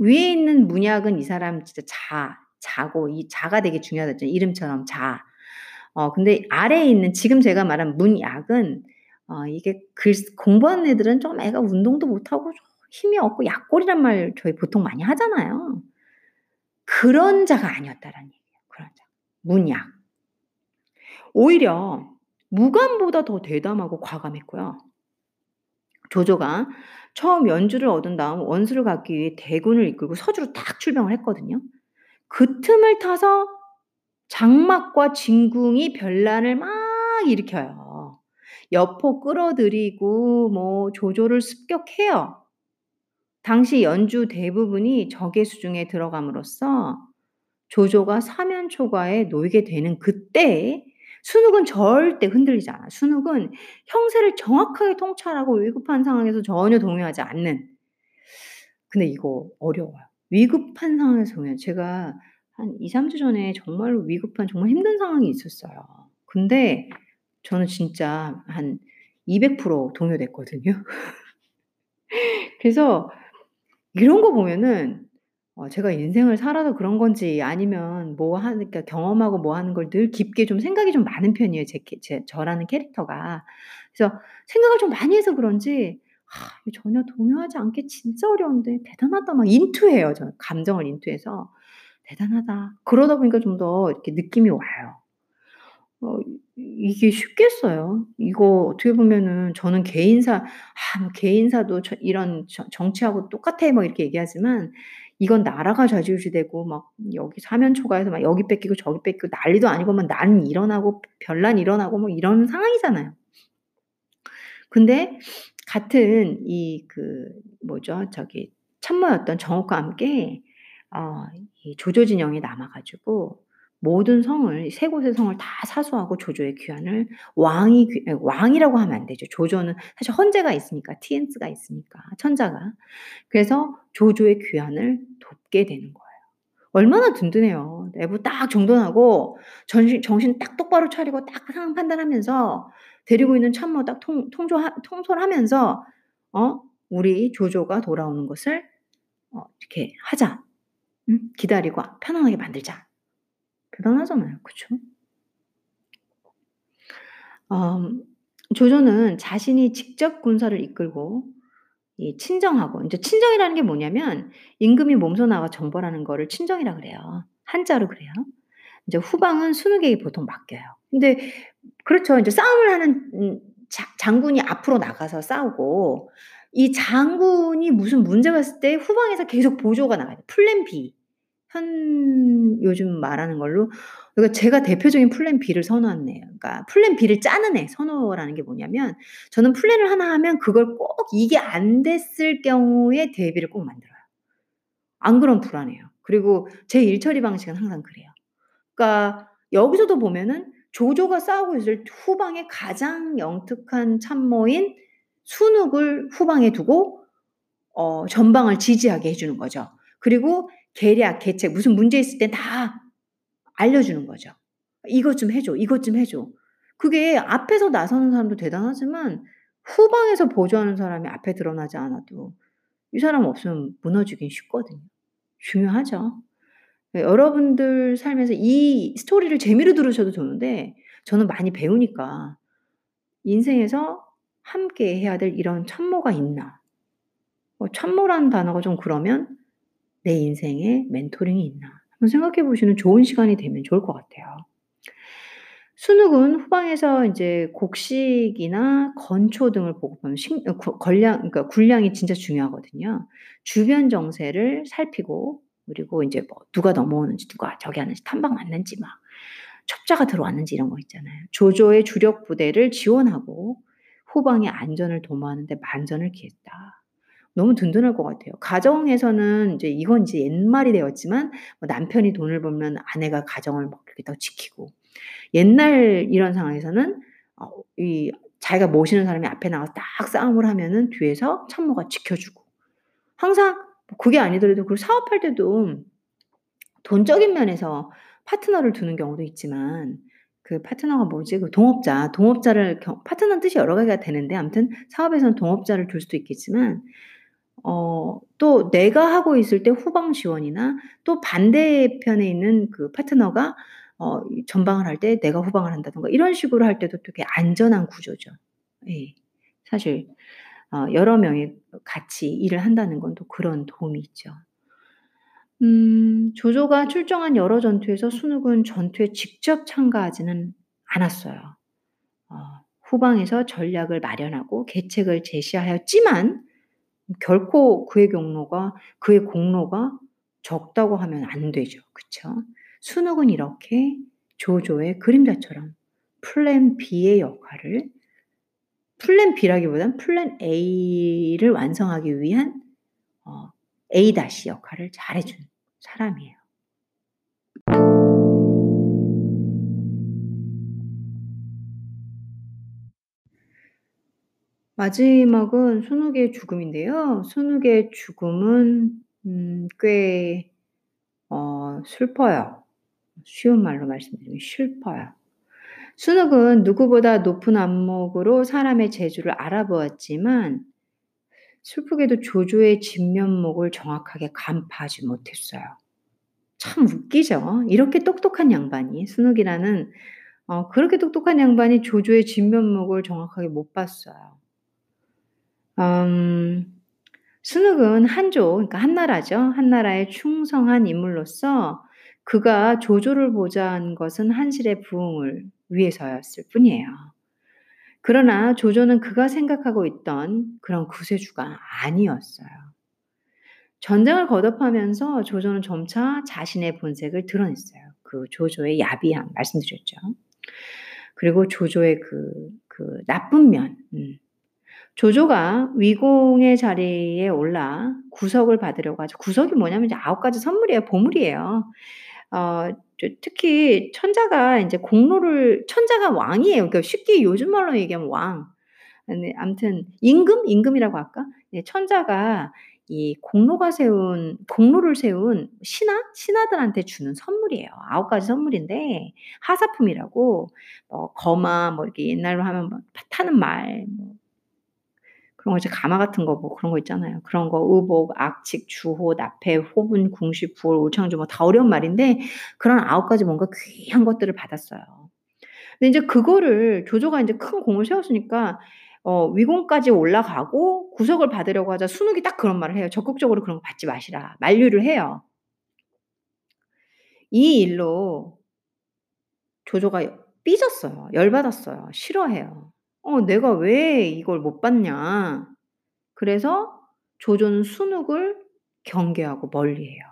위에 있는 문약은 이 사람 진짜 자, 자고 이 자가 되게 중요하다 했잖아요. 이름처럼 자. 어 근데 아래에 있는 지금 제가 말한 문약은 어 이게 글 공부하는 애들은 좀 애가 운동도 못하고 좀 힘이 없고 약골이란 말 저희 보통 많이 하잖아요. 그런 자가 아니었다라는 얘기예요. 그런 자. 문약. 오히려 무관보다 더 대담하고 과감했고요. 조조가 처음 연주를 얻은 다음 원수를 갚기 위해 대군을 이끌고 서주로 딱 출병을 했거든요. 그 틈을 타서 장막과 진궁이 변란을 막 일으켜요. 여포 끌어들이고 뭐 조조를 습격해요. 당시 연주 대부분이 적의 수중에 들어감으로써 조조가 사면초가에 놓이게 되는 그때에 순욱은 절대 흔들리지 않아요. 순욱은 형세를 정확하게 통찰하고 위급한 상황에서 전혀 동요하지 않는 근데 이거 어려워요. 위급한 상황에서 동요 제가 한 2-3주 전에 정말로 위급한 정말 힘든 상황이 있었어요. 근데 저는 진짜 한 200% 동요됐거든요. [laughs] 그래서 이런 거 보면은 어 제가 인생을 살아서 그런 건지 아니면 뭐 하는 그러니까 경험하고 뭐 하는 걸 늘 깊게 좀 생각이 좀 많은 편이에요, 제캐제 저라는 캐릭터가. 그래서 생각을 좀 많이 해서 그런지 '아 이거 전혀 동요하지 않기 진짜 어려운데 대단하다.' 막 인투해요, 저는. 감정을 인투해서 '대단하다.' 그러다 보니까 좀 더 이렇게 느낌이 와요. 어 이게 쉽겠어요? 이거 어떻게 보면은 저는 개인사 아 뭐 개인사도 저 이런 저 정치하고 똑같아 뭐 이렇게 얘기하지만 이건 나라가 좌지우지되고 막 여기 사면초가에서 막 여기 뺏기고 저기 뺏기고 난리도 아니고 막 난 일어나고 변란 일어나고 뭐 이런 상황이잖아요. 근데 같은 이 그 뭐죠? 저기 참모였던 정옥과 함께 어 이 조조 진영에 남아 가지고 모든 성을 세 곳의 성을 다 사수하고 조조의 귀환을 왕이 왕이라고 하면 안 되죠. 조조는 사실 헌제가 있으니까 티엔스가 있으니까 천자가. 그래서 조조의 귀환을 돕게 되는 거예요. 얼마나 든든해요. 내부 딱 정돈하고 전신 정신 딱 똑바로 차리고 딱 상황 판단하면서 데리고 있는 참모 딱 통 통조하 통솔 하면서 어 "우리 조조가 돌아오는 것을 어 이렇게 하자. 응? 기다리고 편안하게 만들자." 대단하잖아요. 그쵸? 음 조조는 자신이 직접 군사를 이끌고 이 친정하고 인제 친정이라는 게 뭐냐면 임금이 몸소 나와 정벌하는 거를 친정이라 그래요. 한자로 그래요. 인제 후방은 순욱에게 보통 맡겨요. 근데 그렇죠. 인제 싸움을 하는 음 자 장군이 앞으로 나가서 싸우고 이 장군이 무슨 문제가 있을 때 후방에서 계속 보조가 나가요. 플랜 B. 현 요즘 말하는 걸로 그러니까 제가 대표적인 플랜 B를 애예요. 그러니까 플랜 B를 짜는 애. 선호라는 게 뭐냐면 저는 플랜을 하나 하면 그걸 꼭 이게 안 됐을 경우에 대비를 꼭 만들어요. 안 그러면 불안해요. 그리고 제 일 처리 방식은 항상 그래요. 그러니까 여기서도 보면은 조조가 싸우고 있을 후방에 가장 영특한 참모인 순욱을 후방에 두고 어 전방을 지지하게 해 주는 거죠. 그리고 계략, 계책, 무슨 문제 있을 때다 알려주는 거죠. 이것 좀 해줘, 이것 좀 해줘. 그게 앞에서 나서는 사람도 대단하지만 후방에서 보조하는 사람이 앞에 드러나지 않아도 이 사람 없으면 무너지긴 쉽거든요. 중요하죠. 네, 여러분들 삶에서 이 스토리를 재미로 들으셔도 좋은데 저는 많이 배우니까 인생에서 함께 해야 될 이런 참모가 있나? 뭐 참모라는 단어가 좀 그러면 내 인생에 멘토링이 있나? 한번 생각해 보시는 좋은 시간이 되면 좋을 것 같아요. 순욱은 후방에서 이제 곡식이나 건초 등을 보급하면 식, 어, 걸량, 그러니까 군량이 진짜 중요하거든요. 주변 정세를 살피고 그리고 이제 뭐 누가 넘어오는지 누가 저기 하는지 탐방 왔는지 막 첩자가 들어왔는지 이런 거 있잖아요. 조조의 주력 부대를 지원하고 후방의 안전을 도모하는데 만전을 기했다. 너무 든든할 것 같아요. 가정에서는 이제 이건 이제 옛말이 되었지만 뭐 남편이 돈을 벌면 아내가 가정을 막 이렇게 더 지키고 옛날 이런 상황에서는 어, 이 자기가 모시는 사람이 앞에 나가서 딱 싸움을 하면은 뒤에서 참모가 지켜주고 항상 뭐 그게 아니더라도 그 사업할 때도 돈적인 면에서 파트너를 두는 경우도 있지만 그 파트너가 뭐지? 그 동업자, 동업자를 파트너는 뜻이 여러 가지가 되는데 아무튼 사업에서는 동업자를 둘 수도 있겠지만 어, 또 내가 하고 있을 때 후방 지원이나 또 반대편에 있는 그 파트너가 어, 전방을 할 때 내가 후방을 한다든가 이런 식으로 할 때도 되게 안전한 구조죠. 예. 사실 어, 여러 명이 같이 일을 한다는 건 또 그런 도움이 있죠. 음, 조조가 출정한 여러 전투에서 순욱은 전투에 직접 참가하지는 않았어요. 어, 후방에서 전략을 마련하고 계책을 제시하였지만 결코 그의 경로가 그의 공로가 적다고 하면 안 되죠. 그쵸? 순욱은 이렇게 조조의 그림자처럼 플랜 B의 역할을 플랜 B라기보단 플랜 A를 완성하기 위한 어, A 다시 역할을 잘해준 사람이에요. 마지막은 순욱의 죽음인데요. 순욱의 죽음은 음, 꽤 어, 슬퍼요. 쉬운 말로 말씀드리면 슬퍼요. 순욱은 누구보다 높은 안목으로 사람의 재주를 알아보았지만 슬프게도 조조의 진면목을 정확하게 간파하지 못했어요. 참 웃기죠. 이렇게 똑똑한 양반이 순욱이라는 어, 그렇게 똑똑한 양반이 조조의 진면목을 정확하게 못 봤어요. 음, 순욱은 한조, 그러니까 한나라죠. 한나라의 충성한 인물로서 그가 조조를 보좌한 것은 한실의 부흥을 위해서였을 뿐이에요. 그러나 조조는 그가 생각하고 있던 그런 구세주가 아니었어요. 전쟁을 거듭하면서 조조는 점차 자신의 본색을 드러냈어요. 그 조조의 야비함 말씀드렸죠. 그리고 조조의 그, 그 나쁜 면. 음. 조조가 위공의 자리에 올라 구석을 받으려고 하죠. 구석이 뭐냐면 이제 아홉 가지 선물이에요. 보물이에요. 어, 특히 천자가 이제 공로를 천자가 왕이에요. 그러니까 쉽게 요즘 말로 얘기하면 왕. 네, 아무튼 임금 임금이라고 할까? 네, 천자가 이 공로가 세운 공로를 세운 신하 신하들한테 주는 선물이에요. 아홉 가지 선물인데 하사품이라고 뭐 거마 뭐 이렇게 옛날로 하면 뭐 타는 말, 뭐 그런 거 이제 가마 같은 거 뭐 그런 거 있잖아요. 그런 거 의복, 악칙, 주호, 나패, 호분, 궁시, 부월, 올창조 뭐다 어려운 말인데 그런 아홉 가지 뭔가 귀한 것들을 받았어요. 근데 이제 그거를 조조가 이제 큰 공을 세웠으니까 어, 위공까지 올라가고 구속을 받으려고 하자 순욱이 딱 그런 말을 해요. 적극적으로 그런 거 받지 마시라. 만류를 해요. 이 일로 조조가 삐졌어요. 열받았어요. 싫어해요. 어, 내가 왜 이걸 못 봤냐. 그래서 조조는 순욱을 경계하고 멀리해요.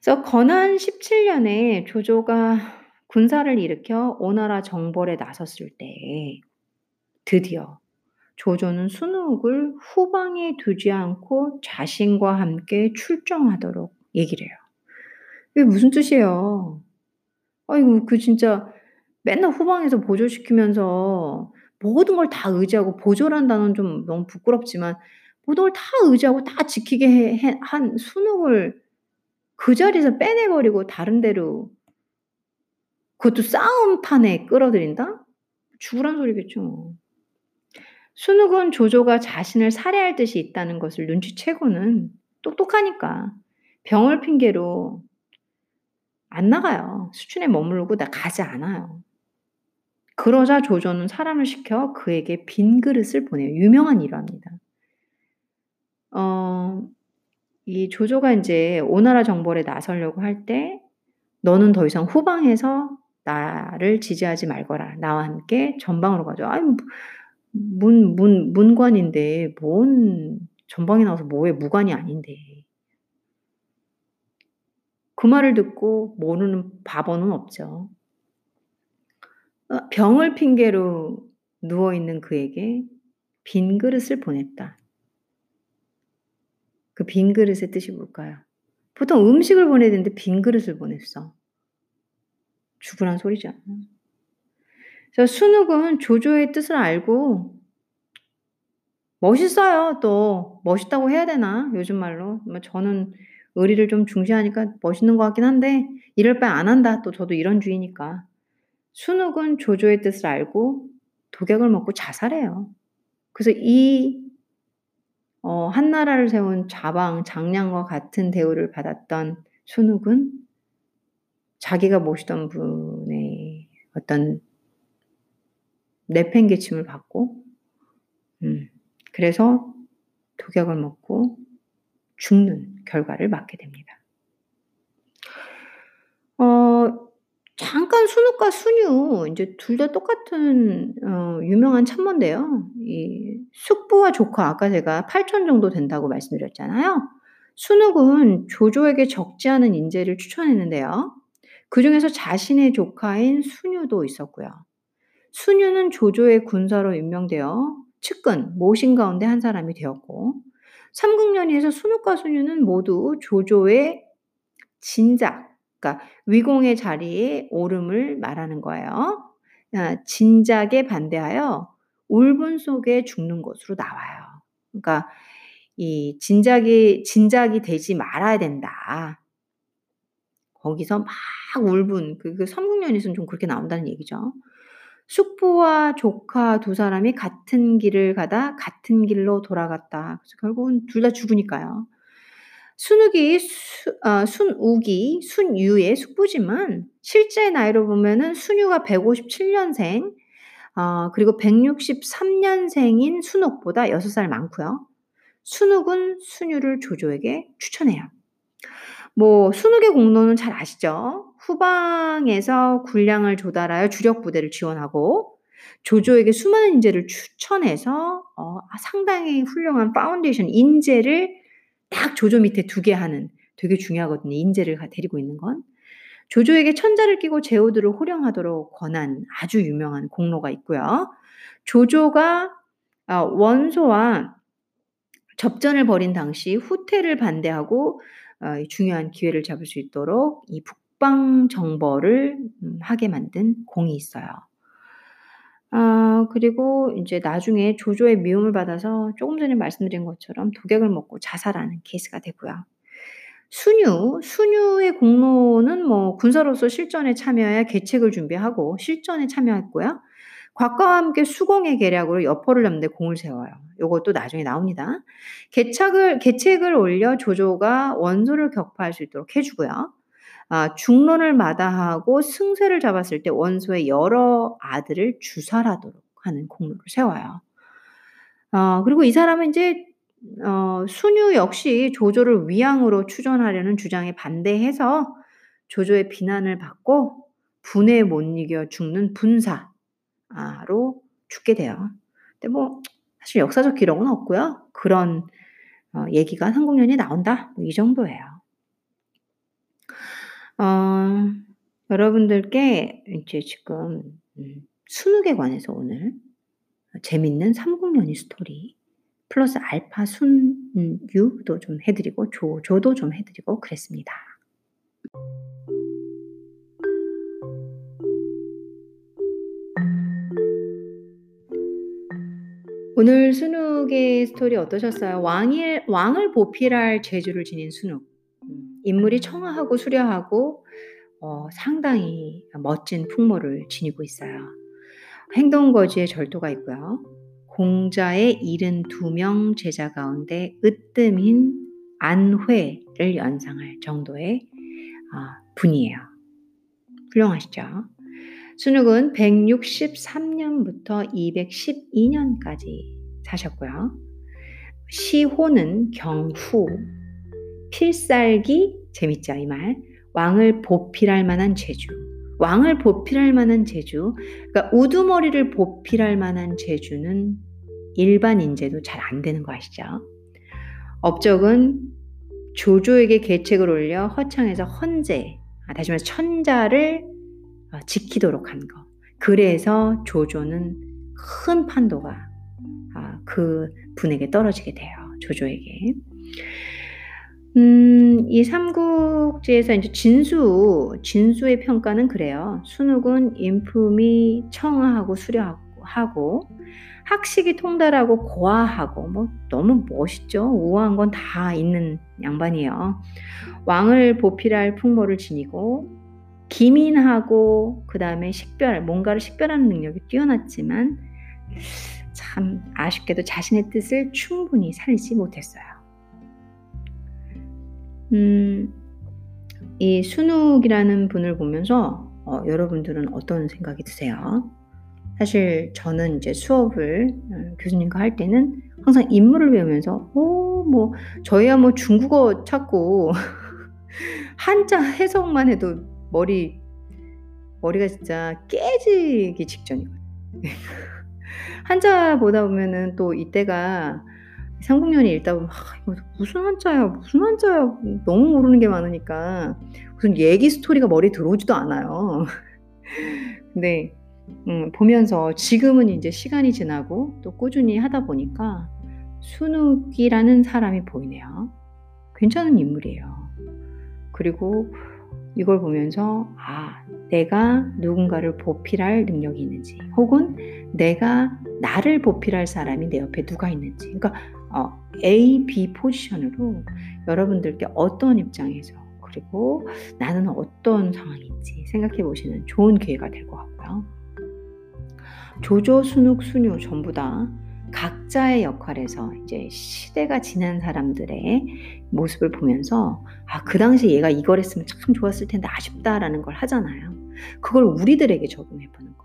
그래서 건한 17년에 조조가 군사를 일으켜 오나라 정벌에 나섰을 때 드디어 조조는 순욱을 후방에 두지 않고 자신과 함께 출정하도록 얘기를 해요. 이게 무슨 뜻이에요? 아이고 그 진짜 맨날 후방에서 보조시키면서 모든 걸 다 의지하고 보조란 단어는 좀 너무 부끄럽지만 모든 걸 다 의지하고 다 지키게 해, 해, 한 순욱을 그 자리에서 빼내 버리고 다른 데로 그것도 싸움판에 끌어들인다? 죽으란 소리겠죠. 뭐. 순욱은 조조가 자신을 살해할 듯이 있다는 것을 눈치채고는 똑똑하니까 병을 핑계로 안 나가요. 수춘에 머무르고 나 가지 않아요. 그러자 조조는 사람을 시켜 그에게 빈 그릇을 보내요. 유명한 일화입니다. 어, 이 조조가 이제 오나라 정벌에 나서려고 할 때 너는 더 이상 후방에서 나를 지지하지 말거라. 나와 함께 전방으로 가죠. 아니 뭐, 문, 문, 문관인데 뭔 전방에 나와서 뭐에 무관이 아닌데. 그 말을 듣고 모르는 바보는 없죠. 어, 병을 핑계로 누워있는 그에게 빈 그릇을 보냈다. 그 빈 그릇의 뜻이 뭘까요? 보통 음식을 보내야 되는데 빈 그릇을 보냈어. 죽으란 소리잖아. 그래서 순욱은 조조의 뜻을 알고 멋있어요. 또 멋있다고 해야 되나? 요즘 말로. 뭐 저는 의리를 좀 중시하니까 멋있는 것 같긴 한데 이럴 바에 안 한다. 또 저도 이런 주의니까. 순욱은 조조의 뜻을 알고 독약을 먹고 자살해요. 그래서 이 어, 한나라를 세운 자방, 장량과 같은 대우를 받았던 순욱은 자기가 모시던 분의 어떤 내팽개침을 받고, 음, 그래서 독약을 먹고 죽는 결과를 맞게 됩니다. 어, 잠깐 순욱과 순유, 이제 둘 다 똑같은, 어, 유명한 참모인데요. 이 숙부와 조카, 아까 제가 8천 정도 된다고 말씀드렸잖아요. 순욱은 조조에게 적지 않은 인재를 추천했는데요. 그 중에서 자신의 조카인 순유도 있었고요. 순유는 조조의 군사로 임명되어 측근, 모신 가운데 한 사람이 되었고, 삼국연의에서 순욱과 순유는 모두 조조의 진작, 그러니까 위공의 자리에 오름을 말하는 거예요. 아, 진작에 반대하여 울분 속에 죽는 것으로 나와요. 그러니까 이 진작이 진작이 되지 말아야 된다. 거기서 막 울분 그, 그 삼국연에서는 좀 그렇게 나온다는 얘기죠. 숙부와 조카 두 사람이 같은 길을 가다 같은 길로 돌아갔다. 그래서 결국은 둘 다 죽으니까요. 순욱이 수, 어, 순욱이 순유의 숙부지만 실제 나이로 보면은 순유가 157년생 어, 그리고 163년생인 순욱보다 6살 많고요. 순욱은 순유를 조조에게 추천해요. 뭐 순욱의 공로는 잘 아시죠? 후방에서 군량을 조달하여 주력 부대를 지원하고 조조에게 수많은 인재를 추천해서 어, 상당히 훌륭한 파운데이션 인재를 딱 조조 밑에 두게 하는 되게 중요하거든요. 인재를 데리고 있는 건. 조조에게 천자를 끼고 제후들을 호령하도록 권한 아주 유명한 공로가 있고요. 조조가 어, 원소와 접전을 벌인 당시 후퇴를 반대하고 어, 중요한 기회를 잡을 수 있도록 이 북방 정벌을 음, 하게 만든 공이 있어요. 아, 그리고 이제 나중에 조조의 미움을 받아서 조금 전에 말씀드린 것처럼 독약을 먹고 자살하는 케이스가 되고요. 순유, 순유의 공로는 뭐 군사로서 실전에 참여하여 계책을 준비하고 실전에 참여했고요. 곽과와 함께 수공의 계략으로 여포를 넘는 공을 세워요. 요것도 나중에 나옵니다. 계책을, 계책을 올려 조조가 원소를 격파할 수 있도록 해주고요. 아, 중론을 마다하고 승세를 잡았을 때 원소의 여러 아들을 주살하도록 하는 공로를 세워요. 어, 그리고 이 사람은 이제 어, 순유 역시 조조를 위양으로 추존하려는 주장에 반대해서 조조의 비난을 받고 분에 못 이겨 죽는 분사 로 죽게 돼요. 근데 뭐 사실 역사적 기록은 없고요. 그런 어, 얘기가 한국년이 나온다. 뭐 이 정도예요. 어, 여러분들께 이제 지금 음, 순욱에 관해서 오늘 재밌는 삼국연의 스토리 플러스 알파 순유도 좀 해드리고 조조도 좀 해드리고 그랬습니다. 오늘 순욱의 스토리 어떠셨어요? 왕일, 왕을 보필할 재주를 지닌 순욱. 음, 인물이 청아하고 수려하고 어, 상당히 멋진 풍모를 지니고 있어요. 행동거지에 절도가 있고요. 공자의 72명 제자 가운데 으뜸인 안회를 연상할 정도의 아, 분이에요. 훌륭하시죠? 순욱은 163년부터 212년까지 사셨고요. 시호는 경후, 필살기, 재밌죠, 이 말. 왕을 보필할 만한 재주. 왕을 보필할 만한 재주. 그러니까 우두머리를 보필할 만한 재주는 일반 인재도 잘 안 되는 거 아시죠? 업적은 조조에게 계책을 올려 허창에서 헌재, 아, 다시 말해서 천자를 어, 지키도록 한 거. 그래서 조조는 큰 판도가 아, 그 분에게 떨어지게 돼요. 조조에게. 음, 이 삼국지에서 이제 진수, 진수의 평가는 그래요. 순욱은 인품이 청아하고 수려하고 학식이 통달하고 고아하고 뭐 너무 멋있죠. 우아한 건 다 있는 양반이에요. 왕을 보필할 풍모를 지니고 기민하고 그 다음에 식별, 뭔가를 식별하는 능력이 뛰어났지만 참 아쉽게도 자신의 뜻을 충분히 살리지 못했어요. 음, 이 순욱이라는 분을 보면서 어, 여러분들은 어떤 생각이 드세요? 사실 저는 이제 수업을 어, 교수님과 할 때는 항상 인물을 배우면서 오, 뭐 저희야 뭐 중국어 찾고 [laughs] 한자 해석만 해도 머리 머리가 진짜 깨지기 직전이거든요. 한자 [laughs] 보다 보면은 또 이때가 삼국년이 읽다 보면 아, 무슨 한자야 무슨 한자야 너무 모르는 게 많으니까 무슨 얘기 스토리가 머리에 들어오지도 않아요. [laughs] 근데 음, 보면서 지금은 이제 시간이 지나고 또 꾸준히 하다 보니까 순욱이라는 사람이 보이네요. 괜찮은 인물이에요. 그리고 이걸 보면서 아, 내가 누군가를 보필할 능력이 있는지 혹은 내가 나를 보필할 사람이 내 옆에 누가 있는지 그러니까 어, A, B 포지션으로 여러분들께 어떤 입장에서 그리고 나는 어떤 상황인지 생각해 보시는 좋은 기회가 될 것 같고요. 조조, 순욱, 순유 전부 다 각자의 역할에서 이제 시대가 지난 사람들의 모습을 보면서 아, 그 당시 얘가 이걸 했으면 참 좋았을 텐데 아쉽다라는 걸 하잖아요. 그걸 우리들에게 적용해 보는 거.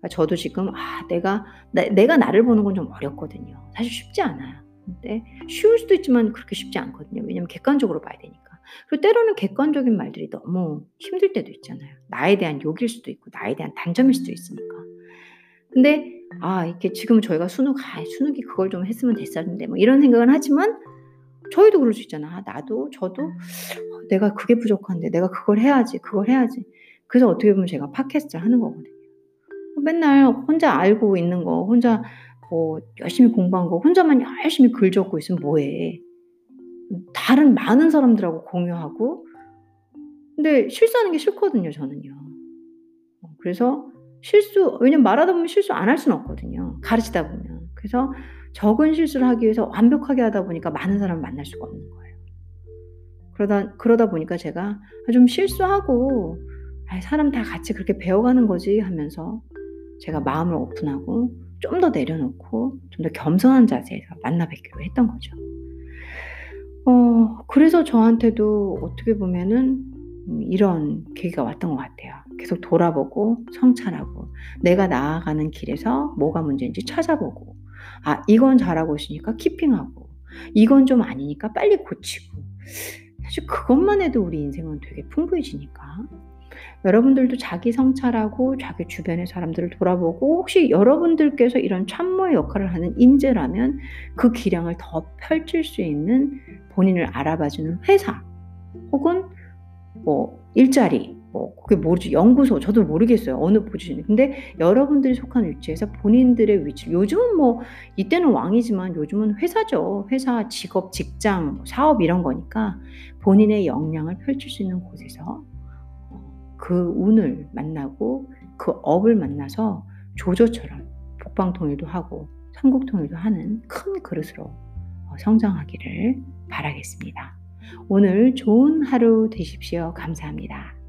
그러니까 저도 지금 아, 내가 나, 내가 나를 보는 건 좀 어렵거든요. 사실 쉽지 않아요. 근데 쉬울 수도 있지만 그렇게 쉽지 않거든요. 왜냐면 객관적으로 봐야 되니까. 그리고 때로는 객관적인 말들이 너무 힘들 때도 있잖아요. 나에 대한 욕일 수도 있고 나에 대한 단점일 수도 있으니까. 근데 아 이렇게 지금 저희가 순욱 아 순욱이 그걸 좀 했으면 됐었는데 뭐 이런 생각은 하지만 저희도 그럴 수 있잖아. 아, 나도 저도 어, 내가 그게 부족한데 내가 그걸 해야지 그걸 해야지. 그래서 어떻게 보면 제가 팟캐스트를 하는 거거든요. 맨날 혼자 알고 있는 거 혼자 뭐 열심히 공부한 거 혼자만 열심히 글 적고 있으면 뭐해. 다른 많은 사람들하고 공유하고 근데 실수하는 게 싫거든요 저는요. 어, 그래서 실수 왜냐면 말하다 보면 실수 안 할 수는 없거든요. 가르치다 보면. 그래서 적은 실수를 하기 위해서 완벽하게 하다 보니까 많은 사람을 만날 수가 없는 거예요. 그러다 그러다 보니까 제가 아, 좀 실수하고 아, 사람 다 같이 그렇게 배워가는 거지 하면서 제가 마음을 오픈하고 좀 더 내려놓고 좀 더 겸손한 자세에서 만나 뵙기로 했던 거죠. 어, 그래서 저한테도 어떻게 보면은 음, 이런 계기가 왔던 것 같아요. 계속 돌아보고 성찰하고 내가 나아가는 길에서 뭐가 문제인지 찾아보고 아 이건 잘하고 있으니까 키핑하고 이건 좀 아니니까 빨리 고치고. 사실 그것만 해도 우리 인생은 되게 풍부해지니까. 여러분들도 자기 성찰하고 자기 주변의 사람들을 돌아보고 혹시 여러분들께서 이런 참모의 역할을 하는 인재라면 그 기량을 더 펼칠 수 있는 본인을 알아봐주는 회사 혹은 뭐 일자리, 뭐 그게 뭐지 연구소 저도 모르겠어요 어느 포지션이 근데 여러분들이 속한 위치에서 본인들의 위치 요즘은 뭐 이때는 왕이지만 요즘은 회사죠 회사 직업 직장 뭐 사업 이런 거니까 본인의 역량을 펼칠 수 있는 곳에서 그 운을 만나고 그 업을 만나서 조조처럼 복방통일도 하고 한국 통일도 하는 큰 그릇으로 어 성장하기를 바라겠습니다. 오늘 좋은 하루 되십시오. 감사합니다.